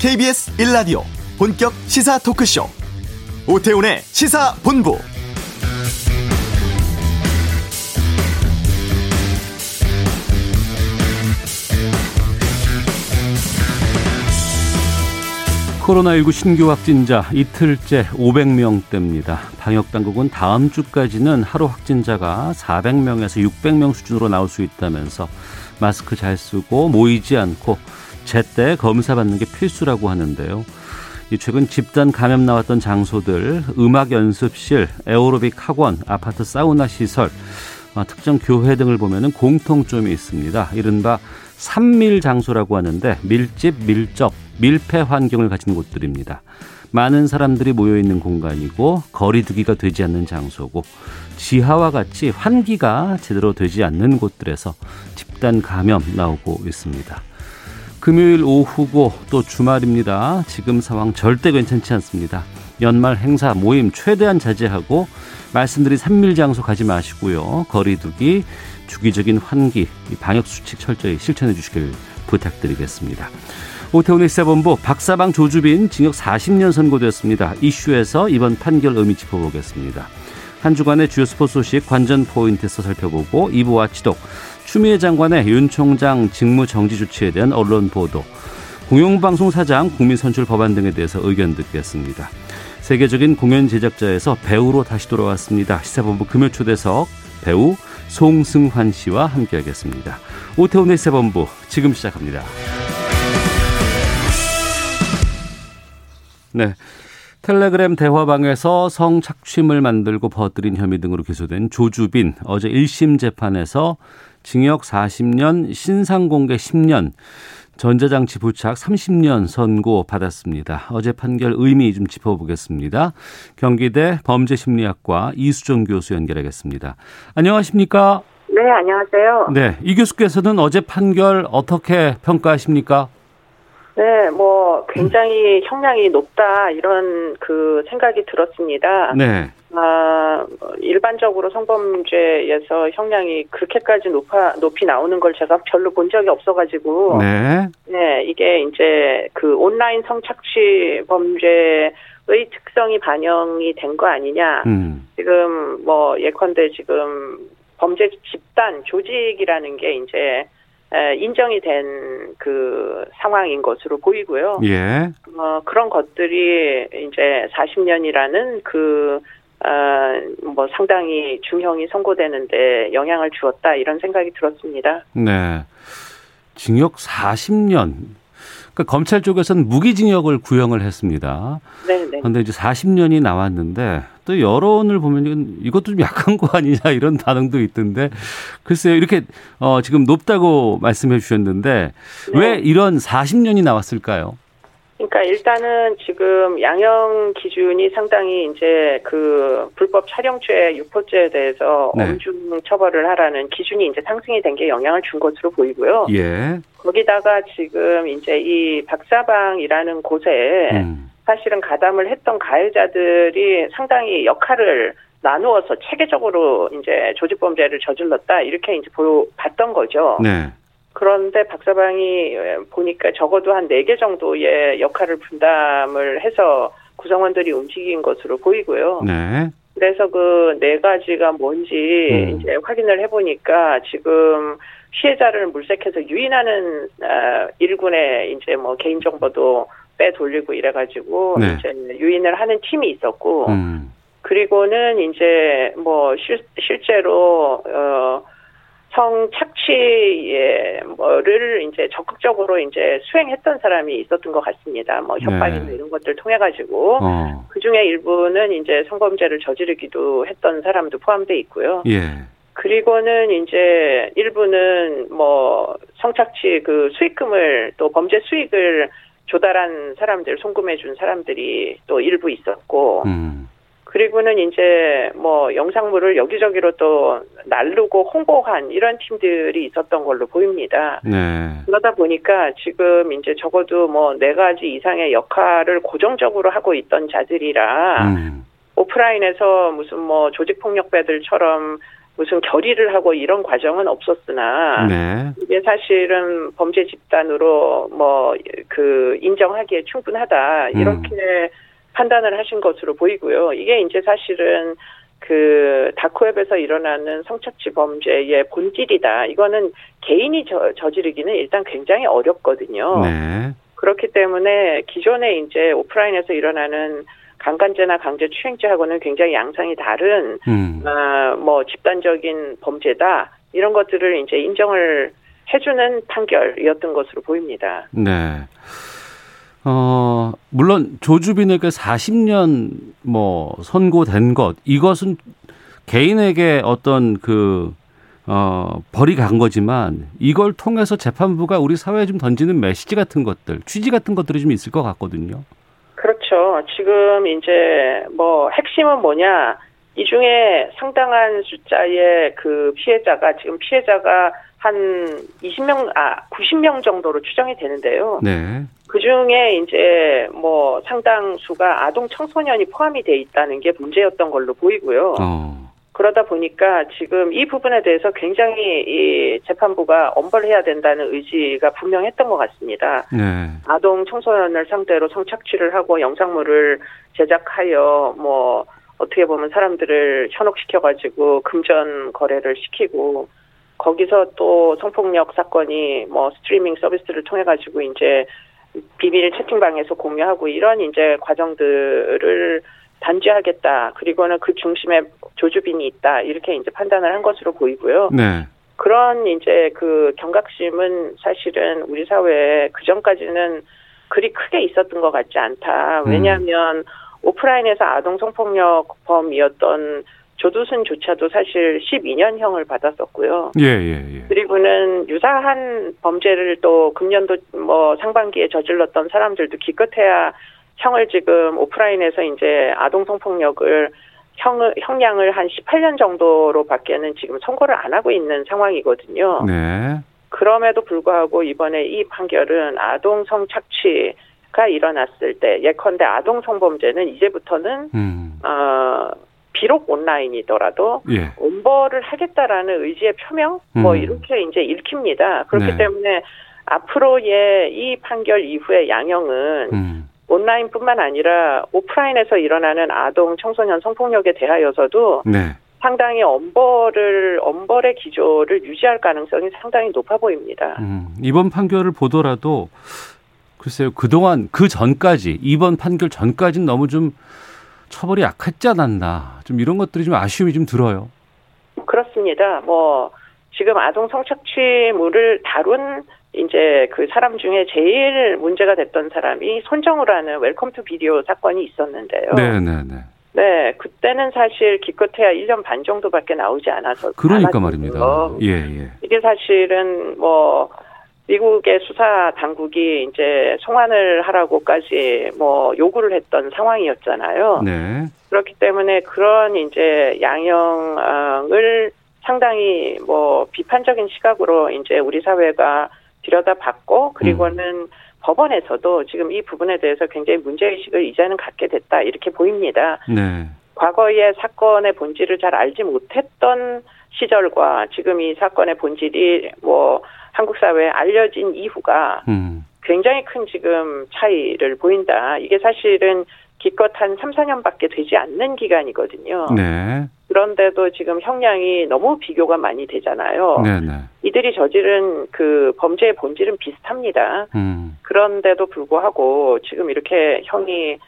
KBS 1라디오 본격 시사 토크쇼 오태훈의 시사본부 코로나19 신규 확진자 이틀째 500명대입니다. 방역당국은 다음 주까지는 하루 확진자가 400명에서 600명 수준으로 나올 수 있다면서 마스크 잘 쓰고 모이지 않고 제때 검사 받는 게 필수라고 하는데요. 최근 집단 감염 나왔던 장소들, 음악 연습실, 에어로빅 학원, 아파트 사우나 시설, 아, 특정 교회 등을 보면 공통점이 있습니다. 이른바 산밀 장소라고 하는데 밀집, 밀접, 밀폐 환경을 가진 곳들입니다. 많은 사람들이 모여 있는 공간이고 거리두기가 되지 않는 장소고 지하와 같이 환기가 제대로 되지 않는 곳들에서 집단 감염 나오고 있습니다. 금요일 오후고 또 주말입니다. 지금 상황 절대 괜찮지 않습니다. 연말 행사 모임 최대한 자제하고 말씀드린 산밀 장소 가지 마시고요. 거리두기, 주기적인 환기, 방역 수칙 철저히 실천해 주시길 부탁드리겠습니다. 오태훈의 시사본부 박사방 조주빈 징역 40년 선고되었습니다. 이슈에서 이번 판결 의미 짚어보겠습니다. 한 주간의 주요 스포츠 소식 관전 포인트에서 살펴보고 2부 와치독 추미애 장관의 윤 총장 직무 정지 조치에 대한 언론 보도 공영방송 사장 국민 선출 법안 등에 대해서 의견 듣겠습니다. 세계적인 공연 제작자에서 배우로 다시 돌아왔습니다. 시사본부 금요 초대석 배우 송승환 씨와 함께하겠습니다. 오태훈의 시사본부 지금 시작합니다. 네. 텔레그램 대화방에서 성착취물 만들고 버뜨린 혐의 등으로 기소된 조주빈 어제 1심 재판에서 징역 40년, 신상공개 10년, 전자장치 부착 30년 선고 받았습니다. 어제 판결 의미 좀 짚어보겠습니다. 경기대 범죄심리학과 이수정 교수 연결하겠습니다. 안녕하십니까? 네, 안녕하세요. 네, 이 교수께서는 어제 판결 어떻게 평가하십니까? 네, 뭐 굉장히 형량이 높다 이런 그 생각이 들었습니다. 네. 아, 일반적으로 성범죄에서 형량이 그렇게까지 높아 높이 나오는 걸 제가 별로 본 적이 없어가지고 네. 네, 이게 이제 그 온라인 성착취 범죄 의 특성이 반영이 된 거 아니냐. 음. 지금 뭐 예컨대 지금 범죄 집단 조직이라는 게 이제 인정이 된 그 상황인 것으로 보이고요. 예. 어, 그런 것들이 이제 40년이라는 그, 어, 뭐 상당히 중형이 선고되는데 영향을 주었다 이런 생각이 들었습니다. 네. 징역 40년. 그러니까 검찰 쪽에서는 무기징역을 구형을 했습니다. 네 네. 그런데 이제 40년이 나왔는데 또 여론을 보면 이것도 좀 약한 거 아니냐 이런 반응도 있던데 글쎄요 이렇게 어 지금 높다고 말씀해 주셨는데 네. 왜 이런 40년이 나왔을까요? 그러니까 일단은 지금 양형 기준이 상당히 이제 그 불법 촬영죄, 유포죄에 대해서 네. 엄중 처벌을 하라는 기준이 이제 상승이 된 게 영향을 준 것으로 보이고요. 예. 거기다가 지금 이제 이 박사방이라는 곳에 음. 사실은 가담을 했던 가해자들이 상당히 역할을 나누어서 체계적으로 이제 조직 범죄를 저질렀다 이렇게 이제 보 봤던 거죠. 네. 그런데 박사방이 보니까 적어도 한 네 개 정도의 역할을 분담을 해서 구성원들이 움직인 것으로 보이고요. 네. 그래서 그 네 가지가 뭔지 음. 이제 확인을 해보니까 지금 피해자를 물색해서 유인하는 아, 일군의 이제 뭐 개인 정보도 빼돌리고 이래가지고 네. 이제 유인을 하는 팀이 있었고 음. 그리고는 이제 뭐 실, 실제로 어 성 착취의 뭐를 이제 적극적으로 이제 수행했던 사람이 있었던 것 같습니다. 뭐 협박이나 네. 이런 것들 통해 가지고 어. 그 중에 일부는 이제 성범죄를 저지르기도 했던 사람도 포함돼 있고요. 예. 그리고는 이제 일부는 뭐 성착취 그 수익금을 또 범죄 수익을 조달한 사람들 송금해 준 사람들이 또 일부 있었고 음. 그리고는 이제 뭐 영상물을 여기저기로 또 날르고 홍보한 이런 팀들이 있었던 걸로 보입니다. 네. 그러다 보니까 지금 이제 적어도 뭐 네 가지 이상의 역할을 고정적으로 하고 있던 자들이라 음. 오프라인에서 무슨 뭐 조직폭력배들처럼 무슨 결의를 하고 이런 과정은 없었으나 네. 이게 사실은 범죄 집단으로 뭐 그 인정하기에 충분하다 이렇게 판단을 하신 것으로 보이고요. 이게 이제 사실은 그 다크웹에서 일어나는 성착취 범죄의 본질이다. 이거는 개인이 저, 저지르기는 일단 굉장히 어렵거든요. 네. 그렇기 때문에 기존에 이제 오프라인에서 일어나는 강간죄나 강제 추행죄하고는 굉장히 양상이 다른 음. 아, 뭐 집단적인 범죄다 이런 것들을 이제 인정을 해주는 판결이었던 것으로 보입니다. 네. 어, 물론 조주빈에게 40년 뭐 선고된 것 이것은 개인에게 어떤 그 어, 벌이 간 거지만 이걸 통해서 재판부가 우리 사회에 좀 던지는 메시지 같은 것들, 취지 같은 것들이 좀 있을 것 같거든요. 그렇죠. 지금 이제 뭐 핵심은 뭐냐? 이 중에 상당한 숫자의 그 피해자가 지금 피해자가 한 20명, 아, 90명 정도로 추정이 되는데요. 네. 그 중에 이제 뭐 상당수가 아동 청소년이 포함이 돼 있다는 게 문제였던 걸로 보이고요. 어. 그러다 보니까 지금 이 부분에 대해서 굉장히 이 재판부가 엄벌 해야 된다는 의지가 분명했던 것 같습니다. 네. 아동 청소년을 상대로 성착취를 하고 영상물을 제작하여 뭐 어떻게 보면 사람들을 현혹시켜 가지고 금전 거래를 시키고 거기서 또 성폭력 사건이 뭐 스트리밍 서비스를 통해 가지고 이제 비밀 채팅방에서 공유하고 이런 이제 과정들을 단죄하겠다. 그리고는 그 중심에 조주빈이 있다. 이렇게 이제 판단을 한 것으로 보이고요. 네. 그런 이제 그 경각심은 사실은 우리 사회에 그 전까지는 그리 크게 있었던 것 같지 않다. 왜냐하면 오프라인에서 아동 성폭력 범이었던 조두순조차도 사실 12년형을 받았었고요. 예, 예, 예. 그리고는 유사한 범죄를 또 금년도 뭐 상반기에 저질렀던 사람들도 기껏해야 형을 지금 오프라인에서 이제 아동 성폭력을 형, 형량을 한 18년 정도로 밖에는 지금 선고를 안 하고 있는 상황이거든요. 네. 그럼에도 불구하고 이번에 이 판결은 아동 성 착취 가 일어났을 때 예컨대 아동 성범죄는 이제부터는 음. 어 비록 온라인이더라도 예. 엄벌을 하겠다라는 의지의 표명 뭐 음. 이렇게 이제 읽힙니다. 그렇기 네. 때문에 앞으로의 이 판결 이후의 양형은 음. 온라인뿐만 아니라 오프라인에서 일어나는 아동 청소년 성폭력에 대하여서도 네. 상당히 엄벌을 엄벌의 기조를 유지할 가능성이 상당히 높아 보입니다. 음, 이번 판결을 보더라도 글쎄요 그동안 그 전까지 이번 판결 전까지는 너무 좀 처벌이 약했지 않았나 좀 이런 것들이 좀 아쉬움이 좀 들어요. 그렇습니다. 뭐 지금 아동 성착취물을 다룬 이제 그 사람 중에 제일 문제가 됐던 사람이 손정우라는 웰컴 투 비디오 사건이 있었는데요. 네, 네, 네. 네, 그때는 사실 기껏해야 1년 반 정도밖에 나오지 않아서 그러니까. 말입니다. 예, 예. 이게 사실은 뭐 미국의 수사 당국이 이제 송환을 하라고까지 뭐 요구를 했던 상황이었잖아요. 네. 그렇기 때문에 그런 이제 양형을 상당히 뭐 비판적인 시각으로 이제 우리 사회가 들여다봤고 그리고는 법원에서도 지금 이 부분에 대해서 굉장히 문제의식을 이제는 갖게 됐다 이렇게 보입니다. 네. 과거의 사건의 본질을 잘 알지 못했던 시절과 지금 이 사건의 본질이 뭐 한국 사회에 알려진 이후가 음. 굉장히 큰 지금 차이를 보인다. 이게 사실은 기껏 한 3, 4년밖에 되지 않는 기간이거든요. 네. 그런데도 지금 형량이 너무 비교가 많이 되잖아요. 네, 네. 이들이 저지른 그 범죄의 본질은 비슷합니다. 음. 그런데도 불구하고 지금 이렇게 형이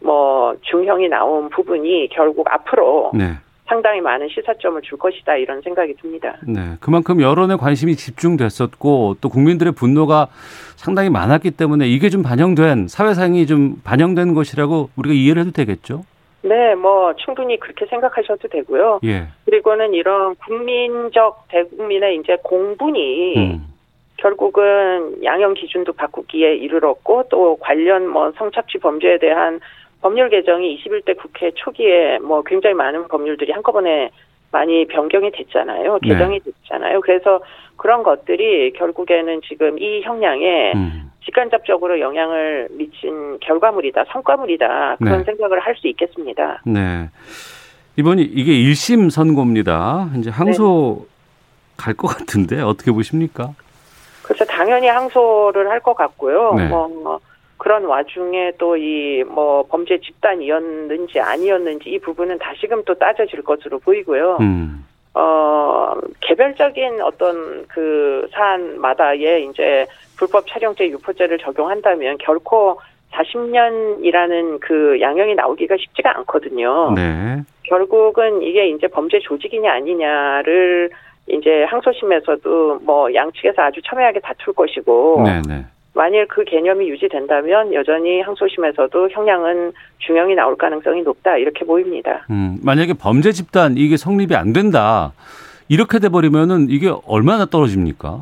뭐 중형이 나온 부분이 결국 앞으로 네. 상당히 많은 시사점을 줄 것이다 이런 생각이 듭니다. 네. 그만큼 여론의 관심이 집중됐었고 또 국민들의 분노가 상당히 많았기 때문에 이게 좀 반영된 사회상이 좀 반영된 것이라고 우리가 이해를 해도 되겠죠? 네, 뭐 충분히 그렇게 생각하셔도 되고요. 예. 그리고는 이런 국민적 대국민의 이제 공분이 음. 결국은 양형 기준도 바꾸기에 이르렀고 또 관련 뭐 성착취 범죄에 대한 법률 개정이 21대 국회 초기에 뭐 굉장히 많은 법률들이 한꺼번에 많이 변경이 됐잖아요. 네. 개정이 됐잖아요. 그래서 그런 것들이 결국에는 지금 이 형량에 음. 직간접적으로 영향을 미친 결과물이다, 성과물이다 그런 네. 생각을 할 수 있겠습니다. 네. 이번이 이게 1심 선고입니다. 이제 항소 네. 갈것 같은데 어떻게 보십니까? 그래서 당연히 항소를 할 것 같고요. 네. 뭐 그런 와중에 또 이 뭐 범죄 집단이었는지 아니었는지 이 부분은 다시금 또 따져질 것으로 보이고요. 음. 어 개별적인 어떤 그 사안마다의 이제 불법 촬영죄 유포죄를 적용한다면 결코 40년이라는 그 양형이 나오기가 쉽지가 않거든요. 네. 결국은 이게 이제 범죄 조직이냐 아니냐를 이제 항소심에서도 뭐 양측에서 아주 첨예하게 다툴 것이고 네네. 네. 만일 그 개념이 유지된다면 여전히 항소심에서도 형량은 중형이 나올 가능성이 높다 이렇게 보입니다. 음, 만약에 범죄 집단 이게 성립이 안 된다 이렇게 돼 버리면은 이게 얼마나 떨어집니까?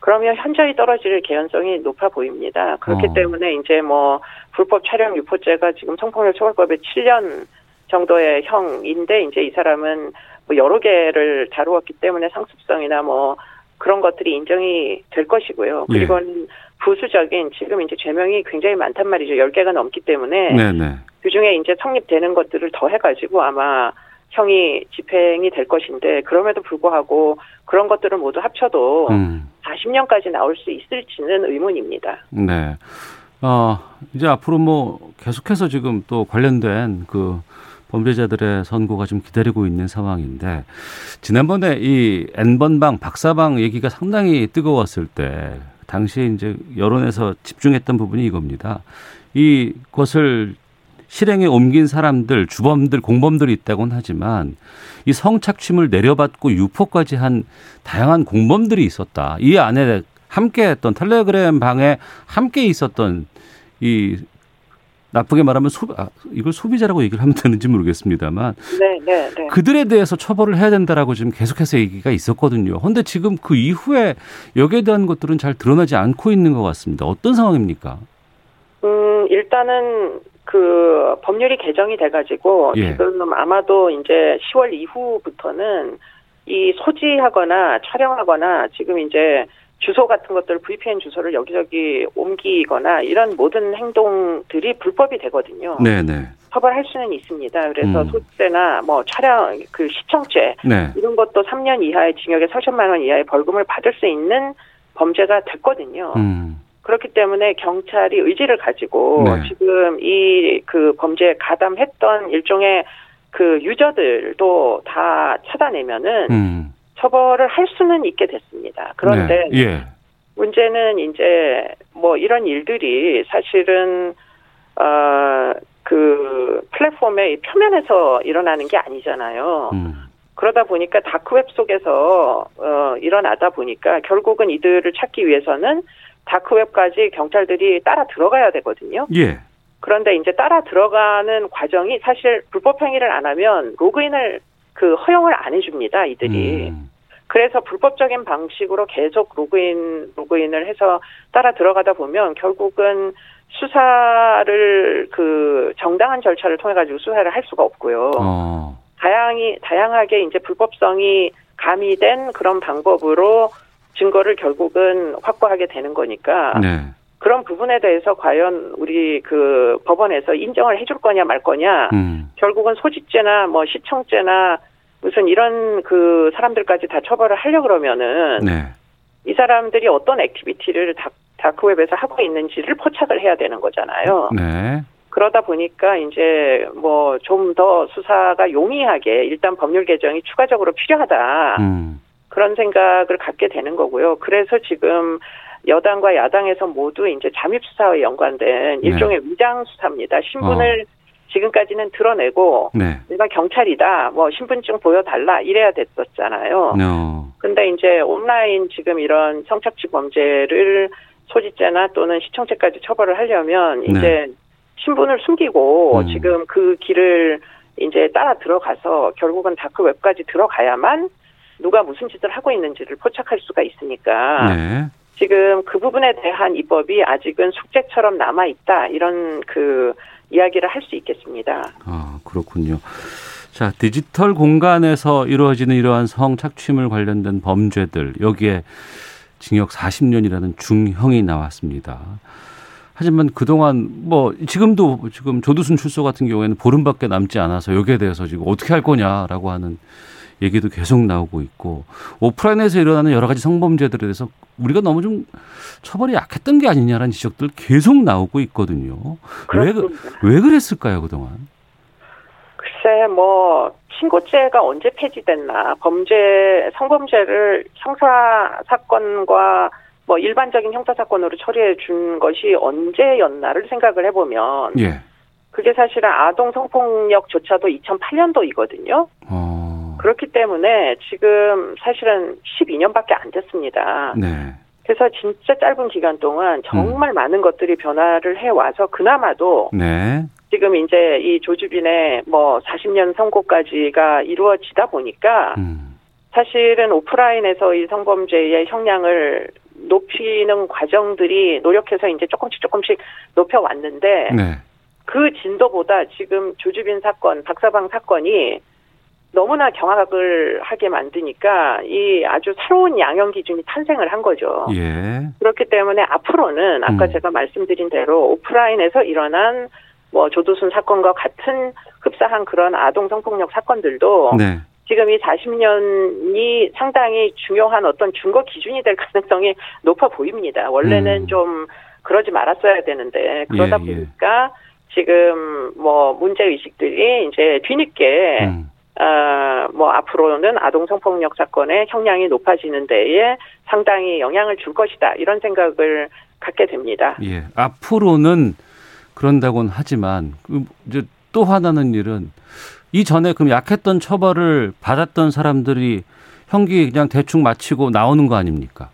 그러면 현저히 떨어질 개연성이 높아 보입니다. 그렇기 어. 때문에 이제 뭐 불법 촬영 유포죄가 지금 성폭력 처벌법에 7년 정도의 형인데 이제 이 사람은 뭐 여러 개를 다루었기 때문에 상습성이나 뭐 그런 것들이 인정이 될 것이고요. 예. 그리고는 부수적인 지금 이제 죄명이 굉장히 많단 말이죠. 10개가 넘기 때문에 네네. 그중에 이제 성립되는 것들을 더 해 가지고 아마 형이 집행이 될 것인데 그럼에도 불구하고 그런 것들을 모두 합쳐도 음. 40년까지 나올 수 있을지는 의문입니다. 네. 어, 이제 앞으로 뭐 계속해서 지금 또 관련된 그 범죄자들의 선고가 좀 기다리고 있는 상황인데 지난번에 이 N번방 박사방 얘기가 상당히 뜨거웠을 때 당시에 이제 여론에서 집중했던 부분이 이겁니다. 이것을 실행에 옮긴 사람들, 주범들, 공범들이 있다고는 하지만 이 성착취물 내려받고 유포까지 한 다양한 공범들이 있었다. 이 안에 함께 했던 텔레그램 방에 함께 있었던 이 나쁘게 말하면 소, 아, 이걸 소비자라고 얘기를 하면 되는지 모르겠습니다만 네, 네, 네. 그들에 대해서 처벌을 해야 된다라고 지금 계속해서 얘기가 있었거든요. 그런데 지금 그 이후에 여기에 대한 것들은 잘 드러나지 않고 있는 것 같습니다. 어떤 상황입니까? 음, 일단은 그 법률이 개정이 돼가지고 예. 지금 아마도 이제 10월 이후부터는 이 소지하거나 촬영하거나 지금 이제 주소 같은 것들 VPN 주소를 여기저기 옮기거나 이런 모든 행동들이 불법이 되거든요. 네네. 처벌할 수는 있습니다. 그래서 음. 소지죄나 뭐 촬영 그 시청죄 네. 이런 것도 3년 이하의 징역에 4천만 원 이하의 벌금을 받을 수 있는 범죄가 됐거든요. 음. 그렇기 때문에 경찰이 의지를 가지고 네. 지금 이 그 범죄에 가담했던 일종의 그 유저들도 다 찾아내면은 음. 처벌을 할 수는 있게 됐습니다. 그런데 네. 예. 문제는 이제 뭐 이런 일들이 사실은 어그 플랫폼의 표면에서 일어나는 게 아니잖아요. 음. 그러다 보니까 다크웹 속에서 어 일어나다 보니까 결국은 이들을 찾기 위해서는 다크웹까지 경찰들이 따라 들어가야 되거든요. 예. 그런데 이제 따라 들어가는 과정이 사실 불법 행위를 안 하면 로그인을 그 허용을 안 해줍니다. 이들이. 음. 그래서 불법적인 방식으로 계속 로그인 로그인을 해서 따라 들어가다 보면 결국은 수사를 그 정당한 절차를 통해 가지고 수사를 할 수가 없고요. 어. 다양히 다양하게 이제 불법성이 가미된 그런 방법으로 증거를 결국은 확보하게 되는 거니까 네. 그런 부분에 대해서 과연 우리 그 법원에서 인정을 해줄 거냐 말 거냐 음. 결국은 소지죄나 뭐 시청죄나 무슨 이런 그 사람들까지 다 처벌을 하려 그러면은 네. 이 사람들이 어떤 activity를 다, 다크웹에서 하고 있는지를 포착을 해야 되는 거잖아요. 네. 그러다 보니까 이제 뭐 좀 더 수사가 용이하게 일단 법률 개정이 추가적으로 필요하다. 음. 그런 생각을 갖게 되는 거고요. 그래서 지금 여당과 야당에서 모두 이제 잠입 수사와 연관된 네. 일종의 네. 위장 수사입니다. 신분을 어. 지금까지는 드러내고 네. 내가 경찰이다. 뭐 신분증 보여달라 이래야 됐었잖아요. No. 근데 이제 온라인 지금 이런 성착취 범죄를 소지죄나 또는 시청죄까지 처벌을 하려면 네. 이제 신분을 숨기고 음. 지금 그 길을 이제 따라 들어가서 결국은 다크 웹까지 들어가야만 누가 무슨 짓을 하고 있는지를 포착할 수가 있으니까 네. 지금 그 부분에 대한 입법이 아직은 숙제처럼 남아 있다 이런 그 이야기를 할 수 있겠습니다. 아 그렇군요. 자 디지털 공간에서 이루어지는 이러한 성 착취물 관련된 범죄들 여기에 징역 40년이라는 중형이 나왔습니다. 하지만 그동안 뭐 지금도 지금 조두순 출소 같은 경우에는 보름밖에 남지 않아서 여기에 대해서 지금 어떻게 할 거냐라고 하는 얘기도 계속 나오고 있고 오프라인에서 일어나는 여러 가지 성범죄들에 대해서 우리가 너무 좀 처벌이 약했던 게 아니냐라는 지적들 계속 나오고 있거든요. 왜, 그, 왜 그랬을까요 그동안? 글쎄 뭐 신고죄가 언제 폐지됐나 범죄 성범죄를 형사 사건과 뭐 일반적인 형사 사건으로 처리해 준 것이 언제였나를 생각을 해보면 예. 그게 사실은 아동 성폭력조차도 2008년도이거든요. 어. 그렇기 때문에 지금 사실은 12년밖에 안 됐습니다. 네. 그래서 진짜 짧은 기간 동안 정말 음. 많은 것들이 변화를 해 와서 그나마도 네. 지금 이제 이 조주빈의 뭐 40년 선고까지가 이루어지다 보니까 음. 사실은 오프라인에서 이 성범죄의 형량을 높이는 과정들이 노력해서 이제 조금씩 조금씩 높여 왔는데 네. 그 진도보다 지금 조주빈 사건, 박사방 사건이 너무나 경악을 하게 만드니까 이 아주 새로운 양형 기준이 탄생을 한 거죠. 예. 그렇기 때문에 앞으로는 아까 음. 제가 말씀드린 대로 오프라인에서 일어난 뭐 조두순 사건과 같은 흡사한 그런 아동 성폭력 사건들도 네. 지금 이 40년이 상당히 중요한 어떤 증거 기준이 될 가능성이 높아 보입니다. 원래는 음. 좀 그러지 말았어야 되는데 그러다 예, 예. 보니까 지금 뭐 문제 의식들이 이제 뒤늦게 음. 어, 뭐 앞으로는 아동 성폭력 사건의 형량이 높아지는 데에 상당히 영향을 줄 것이다 이런 생각을 갖게 됩니다. 예. 앞으로는 그런다고는 하지만 그 이제 또 하나는 일은 이 전에 그럼 약했던 처벌을 받았던 사람들이 형기 그냥 대충 마치고 나오는 거 아닙니까?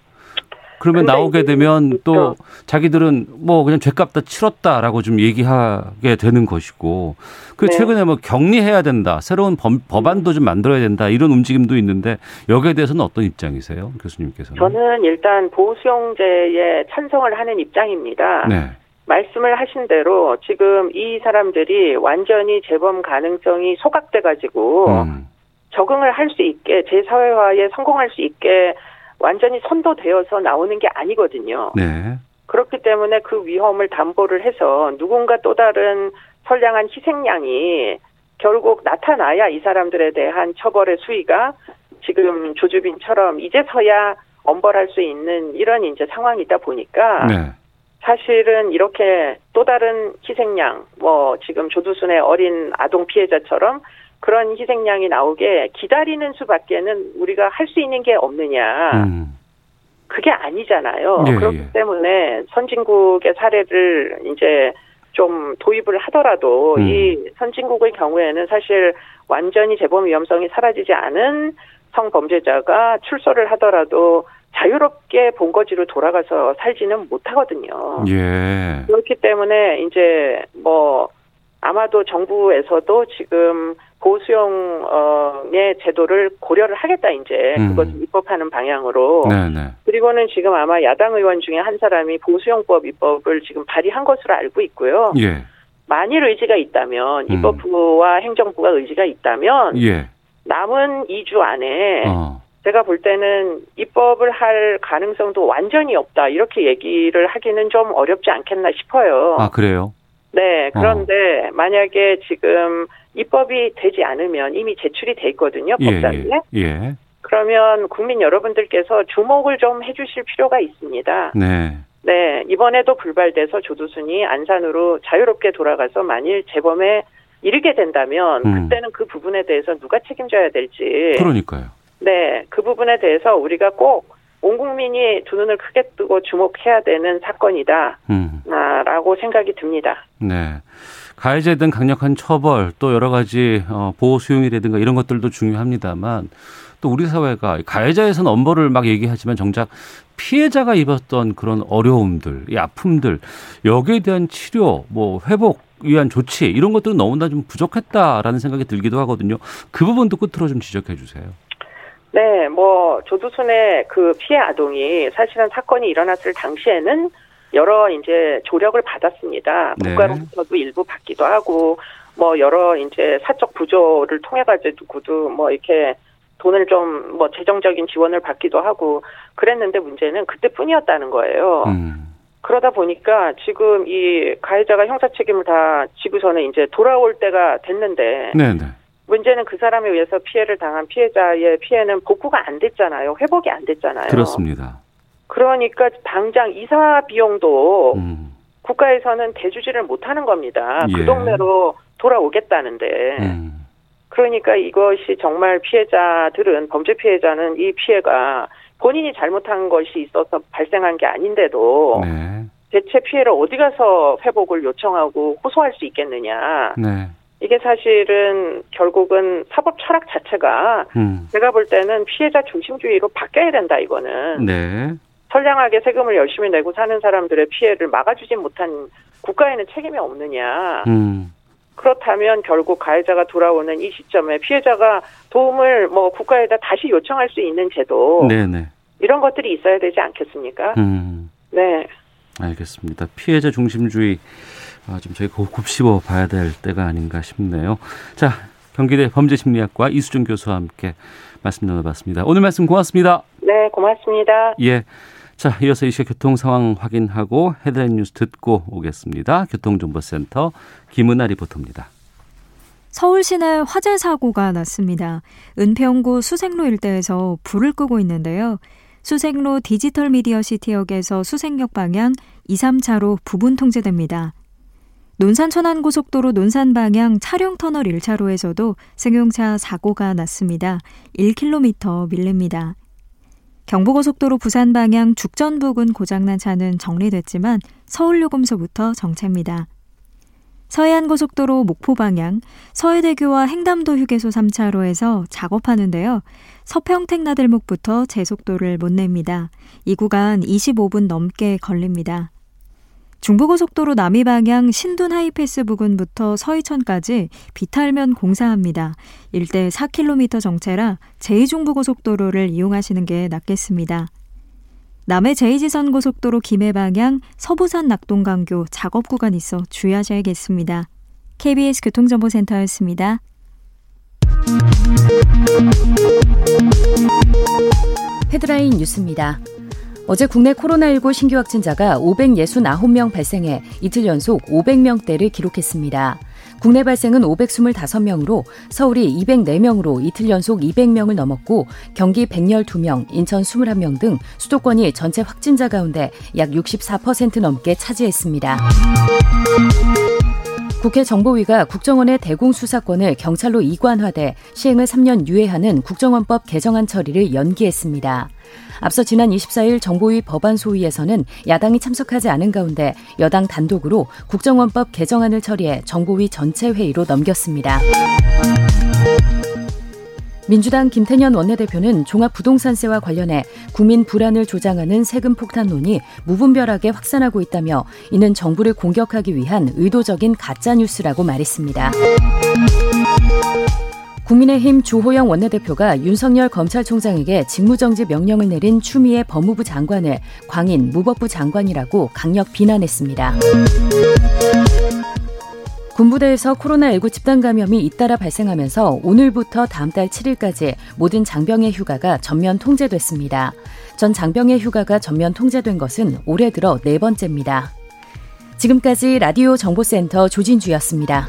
그러면 나오게 되면 또 그렇죠. 자기들은 뭐 그냥 죄값 다 치렀다라고 좀 얘기하게 되는 것이고 그 네. 최근에 뭐 격리해야 된다 새로운 법, 법안도 좀 만들어야 된다 이런 움직임도 있는데 여기에 대해서는 어떤 입장이세요 교수님께서는? 저는 일단 보수용제에 찬성을 하는 입장입니다. 네. 말씀을 하신 대로 지금 이 사람들이 완전히 재범 가능성이 소각돼 가지고 음. 적응을 할 수 있게 재사회화에 성공할 수 있게 완전히 선도되어서 나오는 게 아니거든요. 네. 그렇기 때문에 그 위험을 담보를 해서 누군가 또 다른 선량한 희생양이 결국 나타나야 이 사람들에 대한 처벌의 수위가 지금 조주빈처럼 이제서야 엄벌할 수 있는 이런 이제 상황이다 보니까 네. 사실은 이렇게 또 다른 희생양, 뭐 지금 조두순의 어린 아동 피해자처럼 그런 희생양이 나오게 기다리는 수밖에는 우리가 할 수 있는 게 없느냐. 음. 그게 아니잖아요. 예, 그렇기 예. 때문에 선진국의 사례를 이제 좀 도입을 하더라도 음. 이 선진국의 경우에는 사실 완전히 재범 위험성이 사라지지 않은 성범죄자가 출소를 하더라도 자유롭게 본거지로 돌아가서 살지는 못하거든요. 예. 그렇기 때문에 이제 뭐 아마도 정부에서도 지금 보수용의 제도를 고려를 하겠다 이제 음. 그것을 입법하는 방향으로 네네. 그리고는 지금 아마 야당 의원 중에 한 사람이 보수용법 입법을 지금 발의한 것으로 알고 있고요. 예. 만일 의지가 있다면 음. 입법부와 행정부가 의지가 있다면 예. 남은 2주 안에 어. 제가 볼 때는 입법을 할 가능성도 완전히 없다 이렇게 얘기를 하기는 좀 어렵지 않겠나 싶어요. 아 그래요? 네, 그런데 만약에 지금 입법이 되지 않으면 이미 제출이 돼 있거든요, 예. 법사위에. 예. 예. 그러면 국민 여러분들께서 주목을 좀 해주실 필요가 있습니다. 네. 네, 이번에도 불발돼서 조두순이 안산으로 자유롭게 돌아가서 만일 재범에 이르게 된다면 음. 그때는 그 부분에 대해서 누가 책임져야 될지 그러니까요. 네, 그 부분에 대해서 우리가 꼭 온 국민이 두 눈을 크게 뜨고 주목해야 되는 사건이다. 음. 아, 라고 생각이 듭니다. 네. 가해자에 대한 강력한 처벌 또 여러 가지 어, 보호 수용이라든가 이런 것들도 중요합니다만 또 우리 사회가 가해자에서는 엄벌을 막 얘기하지만 정작 피해자가 입었던 그런 어려움들, 이 아픔들 여기에 대한 치료, 뭐 회복 위한 조치 이런 것들은 너무나 좀 부족했다라는 생각이 들기도 하거든요. 그 부분도 끝으로 좀 지적해 주세요. 네, 뭐 조두순의 그 피해 아동이 사실은 사건이 일어났을 당시에는 여러 이제 조력을 받았습니다. 네. 국가로부터도 일부 받기도 하고 뭐 여러 이제 사적 부조를 통해 가지고도 뭐 이렇게 돈을 좀 뭐 재정적인 지원을 받기도 하고 그랬는데 문제는 그때뿐이었다는 거예요. 음. 그러다 보니까 지금 이 가해자가 형사 책임을 다 지고서는 이제 돌아올 때가 됐는데 네네. 문제는 그 사람에 의해서 피해를 당한 피해자의 피해는 복구가 안 됐잖아요. 회복이 안 됐잖아요. 그렇습니다. 그러니까 당장 이사 비용도 음. 국가에서는 대주지를 못하는 겁니다. 예. 그 동네로 돌아오겠다는데. 음. 그러니까 이것이 정말 피해자들은 범죄 피해자는 이 피해가 본인이 잘못한 것이 있어서 발생한 게 아닌데도 네. 대체 피해를 어디 가서 회복을 요청하고 호소할 수 있겠느냐. 네. 이게 사실은 결국은 사법 철학 자체가 음. 제가 볼 때는 피해자 중심주의로 바뀌어야 된다 이거는 네. 선량하게 세금을 열심히 내고 사는 사람들의 피해를 막아주지 못한 국가에는 책임이 없느냐. 음. 그렇다면 결국 가해자가 돌아오는 이 시점에 피해자가 도움을 뭐 국가에다 다시 요청할 수 있는 제도 네네. 이런 것들이 있어야 되지 않겠습니까? 음. 네. 알겠습니다. 피해자 중심주의 아, 좀 저희가 곱씹어 봐야 될 때가 아닌가 싶네요. 자, 경기대 범죄심리학과 이수정 교수와 함께 말씀 나눠봤습니다. 오늘 말씀 고맙습니다. 네, 고맙습니다. 예. 자, 이어서 이 시각 교통 상황 확인하고 헤드라인 뉴스 듣고 오겠습니다. 교통정보센터 김은아 리포터입니다. 서울 시내 화재 사고가 났습니다. 은평구 수색로 일대에서 불을 끄고 있는데요. 수색로 디지털 미디어 시티역에서 수색역 방향 2, 3차로 부분 통제됩니다. 논산 천안 고속도로 논산 방향 차량 터널 1차로에서도 승용차 사고가 났습니다. 1km 밀립니다. 경부고속도로 부산 방향 죽전 부근 고장난 차는 정리됐지만 서울요금소부터 정체입니다. 서해안고속도로 목포 방향 서해대교와 횡담도 휴게소 3차로에서 작업하는데요. 서평택 나들목부터 제속도를 못 냅니다. 이 구간 25분 넘게 걸립니다. 중부고속도로 남이 방향 신둔 하이패스 부근부터 서이천까지 비탈면 공사합니다. 일대 4km 정체라 제2중부고속도로를 이용하시는 게 낫겠습니다. 남해 제2지선 고속도로 김해 방향 서부산 낙동강교 작업 구간 있어 주의하셔야겠습니다. KBS 교통정보센터였습니다. 헤드라인 뉴스입니다. 어제 국내 코로나19 신규 확진자가 569명 발생해 이틀 연속 500명대를 기록했습니다. 국내 발생은 525명으로 서울이 204명으로 이틀 연속 200명을 넘었고 경기 112명, 인천 21명 등 수도권이 전체 확진자 가운데 약 64% 넘게 차지했습니다. 국회 정보위가 국정원의 대공 수사권을 경찰로 이관화돼 시행을 3년 유예하는 국정원법 개정안 처리를 연기했습니다. 앞서 지난 24일 정보위 법안 소위에서는 야당이 참석하지 않은 가운데 여당 단독으로 국정원법 개정안을 처리해 정보위 전체 회의로 넘겼습니다. 민주당 김태년 원내대표는 종합부동산세와 관련해 국민 불안을 조장하는 세금 폭탄론이 무분별하게 확산하고 있다며 이는 정부를 공격하기 위한 의도적인 가짜뉴스라고 말했습니다. 국민의힘 주호영 원내대표가 윤석열 검찰총장에게 직무정지 명령을 내린 추미애 법무부 장관을 광인 무법부 장관이라고 강력 비난했습니다. 군부대에서 코로나19 집단 감염이 잇따라 발생하면서 오늘부터 다음 달 7일까지 모든 장병의 휴가가 전면 통제됐습니다. 전 장병의 휴가가 전면 통제된 것은 올해 들어 네 번째입니다. 지금까지 라디오 정보센터 조진주였습니다.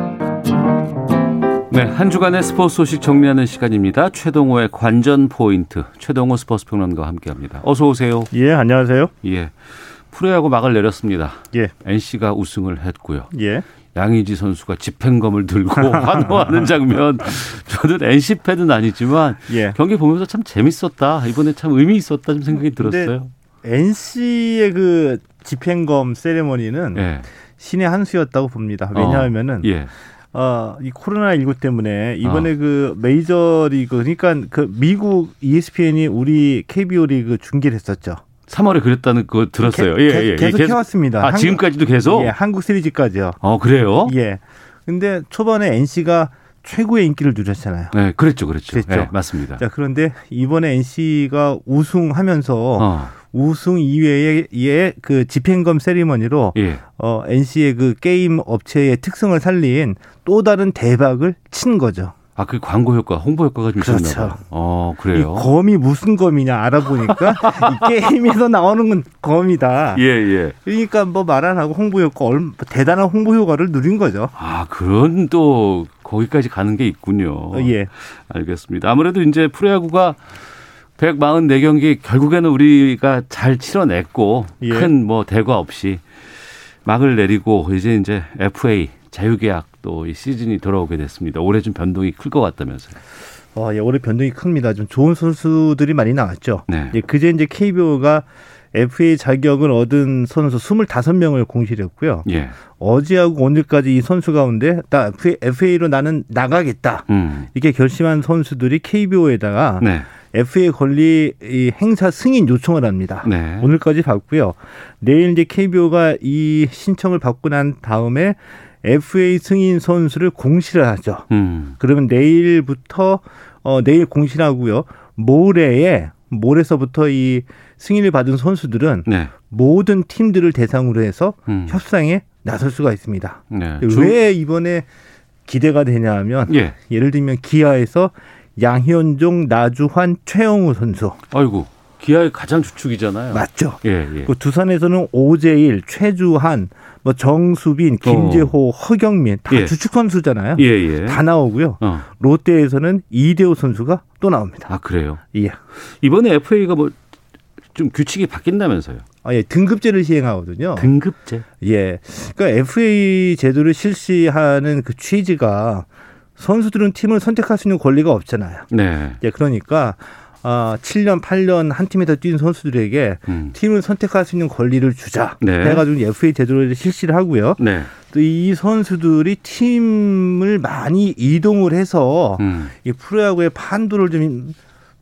네, 한 주간의 스포츠 소식 정리하는 시간입니다. 최동호의 관전 포인트. 최동호 스포츠 평론가와 함께합니다. 어서 오세요. 예, 안녕하세요. 예. 프로야구 막을 내렸습니다. 예. NC가 우승을 했고요. 예. 양의지 선수가 집행검을 들고 환호하는 장면. 저는 NC 팬은 아니지만 예. 경기 보면서 참 재밌었다. 이번에 참 의미 있었다 좀 생각이 들었어요. NC의 그 집행검 세레머니는 예. 신의 한 수였다고 봅니다. 왜냐하면은 예. 어, 이 코로나 19 때문에 이번에 어. 그 메이저 리그 그러니까 그 미국 ESPN이 우리 KBO 리그 중계를 했었죠. 3월에 그랬다는 거 들었어요. 게, 예, 예, 예. 계속, 계속 해왔습니다. 아, 한국, 지금까지도 계속? 예, 한국 시리즈까지요. 어, 그래요? 예. 근데 초반에 NC가 최고의 인기를 누렸잖아요. 네, 그랬죠, 그랬죠. 그랬죠. 네, 맞습니다. 자, 그런데 이번에 NC가 우승하면서 어. 우승 이외의 그 집행검 세리머니로 예. 어, NC의 그 게임 업체의 특성을 살린 또 다른 대박을 친 거죠. 아, 그 광고 효과, 홍보 효과가 좀 있었나 그렇죠. 봐요. 어, 이 그래요. 검이 무슨 검이냐 알아보니까 이 게임에서 나오는 건 검이다. 예, 예. 그러니까 뭐 말 안 하고 홍보 효과 얼 대단한 홍보 효과를 누린 거죠. 아, 그런 또 거기까지 가는 게 있군요. 어, 예. 알겠습니다. 아무래도 이제 프로야구가 144경기 결국에는 우리가 잘 치러냈고 예. 큰뭐 대과 없이 막을 내리고 이제 이제 FA 자유계약 또 이 시즌이 돌아오게 됐습니다. 올해 좀 변동이 클 것 같다면서요. 어, 예, 올해 변동이 큽니다. 좀 좋은 선수들이 많이 나왔죠. 네. 예, 그제 이제 KBO가 FA 자격을 얻은 선수 25명을 공시했고요. 예. 어제하고 오늘까지 이 선수 가운데 나 FA로 나는 나가겠다. 음. 이렇게 결심한 선수들이 KBO에다가 네. FA 권리 이 행사 승인 요청을 합니다. 네. 오늘까지 받고요. 내일 이제 KBO가 이 신청을 받고 난 다음에 FA 승인 선수를 공시를 하죠. 음. 그러면 내일부터 어 내일 공시하고요. 모레에 모레서부터 이 승인을 받은 선수들은 네. 모든 팀들을 대상으로 해서 음. 협상에 나설 수가 있습니다. 네. 왜 이번에 기대가 되냐면 예. 예를 들면 기아에서 양현종, 나주환, 최영우 선수 아이고. 기아의 가장 주축이잖아요. 맞죠? 예, 예. 그 두산에서는 오재일, 최주한, 뭐 정수빈, 김재호, 허경민 다 어. 예. 주축 선수잖아요. 예, 예. 다 나오고요. 어. 롯데에서는 이대호 선수가 또 나옵니다. 아, 그래요. 예. 이번에 FA가 뭐 좀 규칙이 바뀐다면서요. 아, 예, 등급제를 시행하거든요. 등급제. 예. 그러니까 FA 제도를 실시하는 그 취지가 선수들은 팀을 선택할 수 있는 권리가 없잖아요. 네. 예, 그러니까 아, 7년, 8년 한 팀에서 뛴 선수들에게 음. 팀을 선택할 수 있는 권리를 주자. 네. 해가지고 FA 제도를 실시를 하고요. 네. 또이 선수들이 팀을 많이 이동을 해서 음. 이 프로야구의 판도를 좀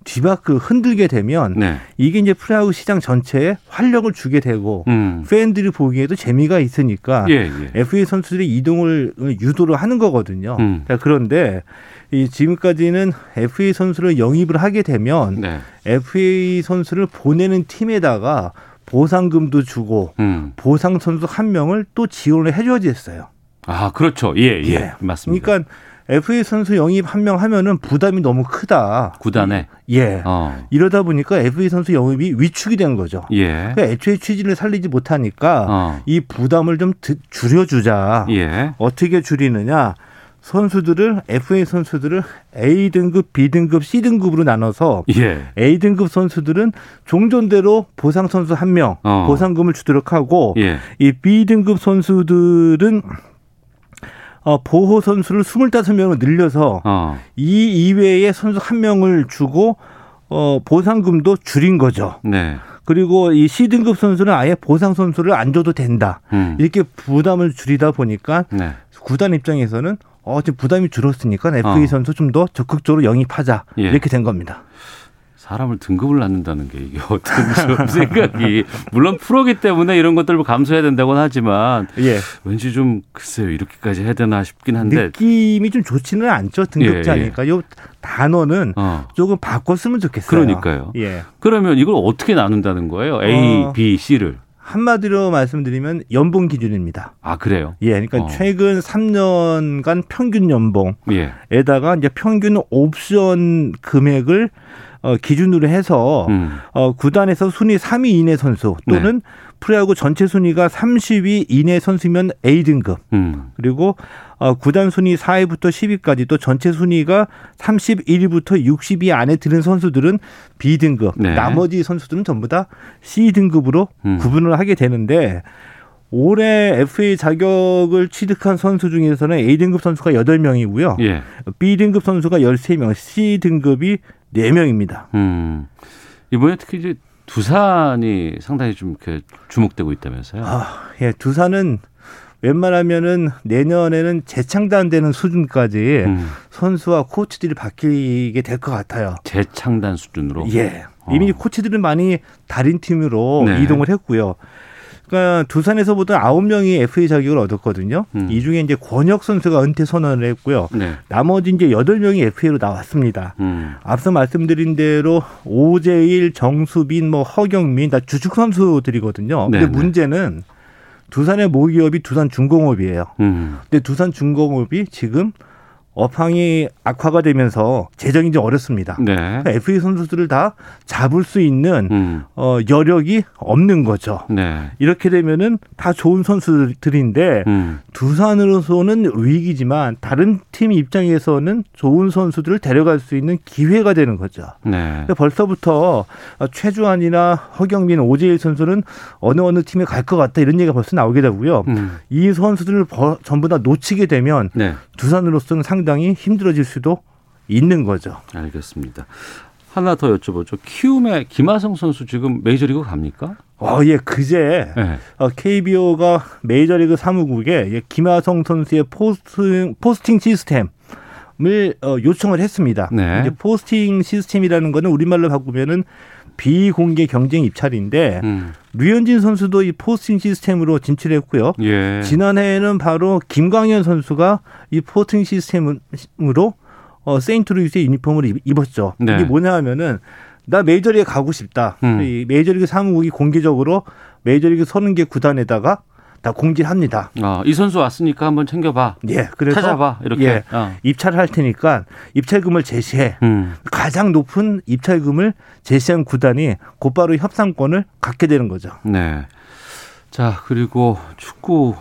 뒤바크 흔들게 되면 네. 이게 이제 프로야구 시장 전체에 활력을 주게 되고 음. 팬들이 보기에도 재미가 있으니까 예, 예. FA 선수들이 이동을 유도를 하는 거거든요. 음. 자, 그런데 이 지금까지는 FA 선수를 영입을 하게 되면 네. FA 선수를 보내는 팀에다가 보상금도 주고 음. 보상 선수 한 명을 또 지원을 해줘야 됐어요. 아, 그렇죠. 예, 예. 예. 맞습니다. 그러니까 FA 선수 영입 한 명 하면은 부담이 너무 크다. 구단에 예. 어. 이러다 보니까 FA 선수 영입이 위축이 된 거죠. 예. 그러니까 애초에 취지를 살리지 못하니까 어. 이 부담을 좀 드- 줄여주자. 예. 어떻게 줄이느냐? 선수들을 FA 선수들을 A 등급, B 등급, C 등급으로 나눠서 예. A 등급 선수들은 종전대로 보상 선수 한명 어. 보상금을 주도록 하고 예. 이 B 등급 선수들은 어, 보호 선수를 25명을 늘려서 어. 이 이외에 선수 한 명을 주고 어, 보상금도 줄인 거죠. 네. 그리고 이 C 등급 선수는 아예 보상 선수를 안 줘도 된다. 음. 이렇게 부담을 줄이다 보니까 네. 구단 입장에서는 어, 지금 부담이 줄었으니까 FA 어. 선수 좀 더 적극적으로 영입하자. 예. 이렇게 된 겁니다. 사람을 등급을 낳는다는 게 이게 어떤 좀 생각이 물론 프로기 때문에 이런 것들을 감수해야 된다고는 하지만 예. 왠지 좀 글쎄요 이렇게까지 해야 되나 싶긴 한데 느낌이 좀 좋지는 않죠. 등급제니까. 요 단어는 어 조금 바꿨으면 좋겠어요. 그러니까요. 예. 그러면 이걸 어떻게 나눈다는 거예요 A, 어. B, C를 한마디로 말씀드리면 연봉 기준입니다. 아 그래요 예. 그러니까 어. 최근 3년간 평균 연봉 예 에다가 이제 평균 옵션 금액을 어, 기준으로 해서 음. 어, 구단에서 순위 3위 이내 선수 또는 프로야구 전체 순위가 30위 이내 선수면 A 등급 음. 그리고 어, 구단 순위 4위부터 10위까지 또 전체 순위가 31위부터 60위 안에 드는 선수들은 B 등급 네. 나머지 선수들은 전부 다 C 등급으로 음. 구분을 하게 되는데 올해 FA 자격을 취득한 선수 중에서는 A 등급 선수가 8명이고요. 예. B 등급 선수가 13명, C 등급이 4명입니다. 음. 이번에 특히 이제 두산이 상당히 좀 이렇게 주목되고 있다면서요. 아, 예, 두산은 웬만하면은 내년에는 재창단되는 수준까지 음. 선수와 코치들이 바뀌게 될 것 같아요. 재창단 수준으로. 예. 이미 어. 코치들은 많이 다른 팀으로 네. 이동을 했고요. 그러니까 두산에서 보던 아홉 명이 FA 자격을 얻었거든요. 음. 이 중에 이제 권혁 선수가 은퇴 선언을 했고요. 네. 나머지 이제 여덟 명이 FA로 나왔습니다. 음. 앞서 말씀드린 대로 오재일, 정수빈, 뭐 허경민 다 주축 선수들이거든요. 근데 네, 네. 문제는 두산의 모기업이 두산 중공업이에요. 음. 근데 두산 중공업이 지금 업황이 악화가 되면서 재정이 좀 어렵습니다. 네. 그러니까 FA 선수들을 다 잡을 수 있는 음. 어, 여력이 없는 거죠. 네. 이렇게 되면은 다 좋은 선수들인데 음. 두산으로서는 위기지만 다른 팀 입장에서는 좋은 선수들을 데려갈 수 있는 기회가 되는 거죠. 네. 벌써부터 최주환이나 허경민, 오재일 선수는 어느 어느 팀에 갈 것 같다 이런 얘기가 벌써 나오게 되고요. 음. 이 선수들을 전부 다 놓치게 되면 네. 두산으로서는 상 당히 힘들어질 수도 있는 거죠. 알겠습니다. 하나 더 여쭤보죠. 키움의 김하성 선수 지금 메이저리그 갑니까? 어, 예, 그제 네. 어, KBO가 메이저리그 사무국에 예, 김하성 선수의 포스팅, 포스팅 시스템 을 어, 요청을 했습니다. 네. 이제 포스팅 시스템이라는 거는 우리말로 바꾸면은 비공개 경쟁 입찰인데 음. 류현진 선수도 이 포스팅 시스템으로 진출했고요. 예. 지난해에는 바로 김광현 선수가 이 포스팅 시스템으로 어, 세인트루이스의 유니폼을 입었죠. 네. 이게 뭐냐 하면은 나 메이저리그 가고 싶다. 음. 이 메이저리그 사무국이 공개적으로 메이저리그 서른 개 구단에다가 다 공지합니다. 어, 이 선수 왔으니까 한번 챙겨봐. 예, 그래서 찾아봐 이렇게 예, 어. 입찰을 할 테니까 입찰금을 제시해. 음. 가장 높은 입찰금을 제시한 구단이 곧바로 협상권을 갖게 되는 거죠. 네. 자 그리고 축구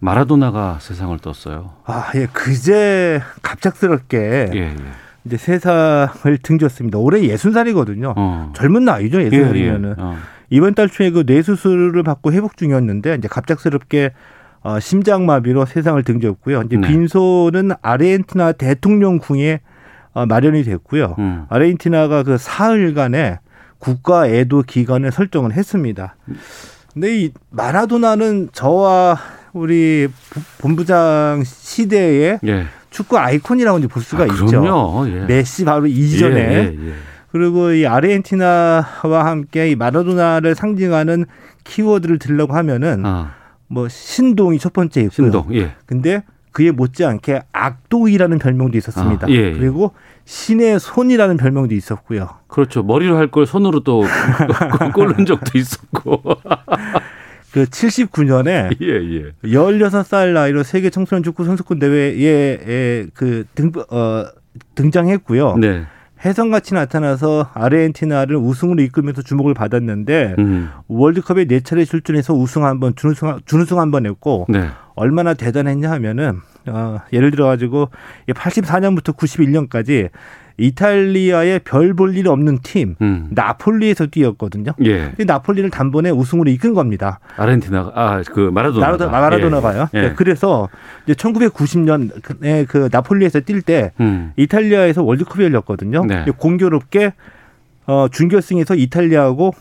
마라도나가 세상을 떴어요. 아, 예, 그제 갑작스럽게 예, 예. 이제 세상을 등졌습니다. 올해 예순 살이거든요. 어. 젊은 나이죠, 예순 살이면은. 예, 예. 어. 이번 달 초에 그 뇌수술을 받고 회복 중이었는데 이제 갑작스럽게 어, 심장마비로 세상을 등졌고요. 이제 네. 빈소는 아르헨티나 대통령궁에 어, 마련이 됐고요. 음. 아르헨티나가 그 사흘간의 국가 애도 기간을 설정을 했습니다. 근데 이 마라도나는 저와 우리 본부장 시대의 예. 축구 아이콘이라고 이제 볼 수가 아, 있죠. 예. 메시 바로 이전에 예, 예, 예. 그리고 이 아르헨티나와 함께 이 마라도나를 상징하는 키워드를 들려고 하면은 아. 뭐 신동이 첫 번째 있고요. 신동. 예. 근데 그에 못지않게 악동이라는 별명도 있었습니다. 아, 예, 예. 그리고 신의 손이라는 별명도 있었고요. 그렇죠. 머리로 할 걸 손으로 또 꼴른 적도 있었고. 그 79년에 예, 예. 16살 나이로 세계 청소년 축구 선수권 대회에 그 등, 어, 등장했고요. 네. 혜성같이 나타나서 아르헨티나를 우승으로 이끌면서 주목을 받았는데 음. 월드컵에 네 차례 출전해서 우승 한 번, 준우승 준우승 한 번 했고 네. 얼마나 대단했냐 하면은 어, 예를 들어 가지고 84년부터 91년까지 이탈리아의 별 볼 일 없는 팀 음. 나폴리에서 뛰었거든요. 예. 근데 나폴리를 단번에 우승으로 이끈 겁니다. 아르헨티나가 아그 마라도나 마라도나가요. 예. 네. 그래서 이제 1990년에 그 나폴리에서 뛸때 음. 이탈리아에서 월드컵이 열렸거든요. 네. 공교롭게 어 준결승에서 이탈리아하고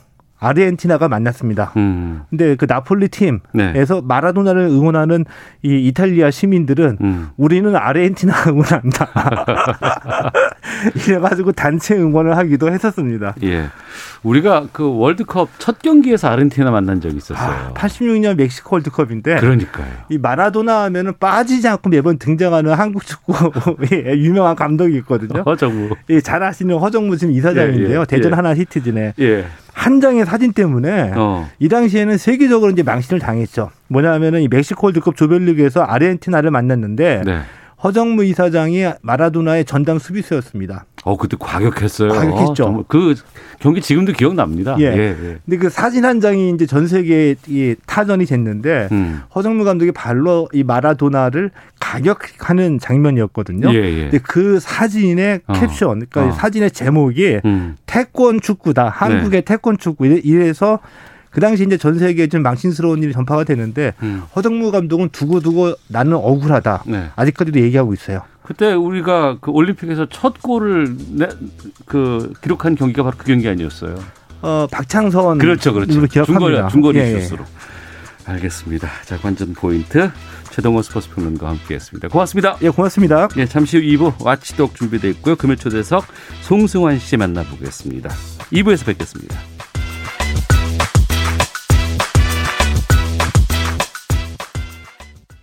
아르헨티나가 만났습니다. 음. 근데 그 나폴리 팀에서 네. 마라도나를 응원하는 이 이탈리아 시민들은 음. 우리는 아르헨티나 응원한다. 이래가지고 단체 응원을 하기도 했었습니다. 예. 우리가 그 월드컵 첫 경기에서 아르헨티나 만난 적이 있었어요. 아, 86년 멕시코 월드컵인데. 그러니까요. 이 마라도나 하면은 빠지지 않고 매번 등장하는 한국 축구 유명한 감독이 있거든요. 허정무. 예, 잘 아시는 허정무 지금 이사장인데요. 예, 예, 대전 예. 하나 히트진에. 예. 한 장의 사진 때문에 어. 이 당시에는 세계적으로 이제 망신을 당했죠. 뭐냐면은 이 멕시코 월드컵 조별리그에서 아르헨티나를 만났는데 네. 허정무 이사장이 마라도나의 전담 수비수였습니다. 어, 그때 과격했어요. 과격했죠. 어, 그 경기 지금도 기억납니다. 예. 예, 예. 근데 그 사진 한 장이 이제 전 세계에 타전이 됐는데 음. 허정무 감독이 발로 이 마라도나를 가격하는 장면이었거든요. 예, 예. 근데 그 사진의 어. 캡션, 그러니까 어. 사진의 제목이 음. 태권 축구다. 한국의 네. 태권 축구. 이래서 그 당시 이제 전 세계에 좀 망신스러운 일이 전파가 되는데 음. 허정무 감독은 두고두고 나는 억울하다. 네. 아직까지도 얘기하고 있어요. 그때 우리가 그 올림픽에서 첫 골을 내, 그 기록한 경기가 바로 그 경기 아니었어요. 어 박창선 그렇죠, 그렇죠. 기억합니다. 중거리 중거리 예, 예. 슛으로. 알겠습니다. 자, 관전 포인트 최동원 스포츠 평론가 함께했습니다. 고맙습니다. 예, 고맙습니다. 예, 잠시 후 2부 와치독 준비되어 있고요. 금요 초대석 송승환 씨 만나보겠습니다. 2부에서 뵙겠습니다.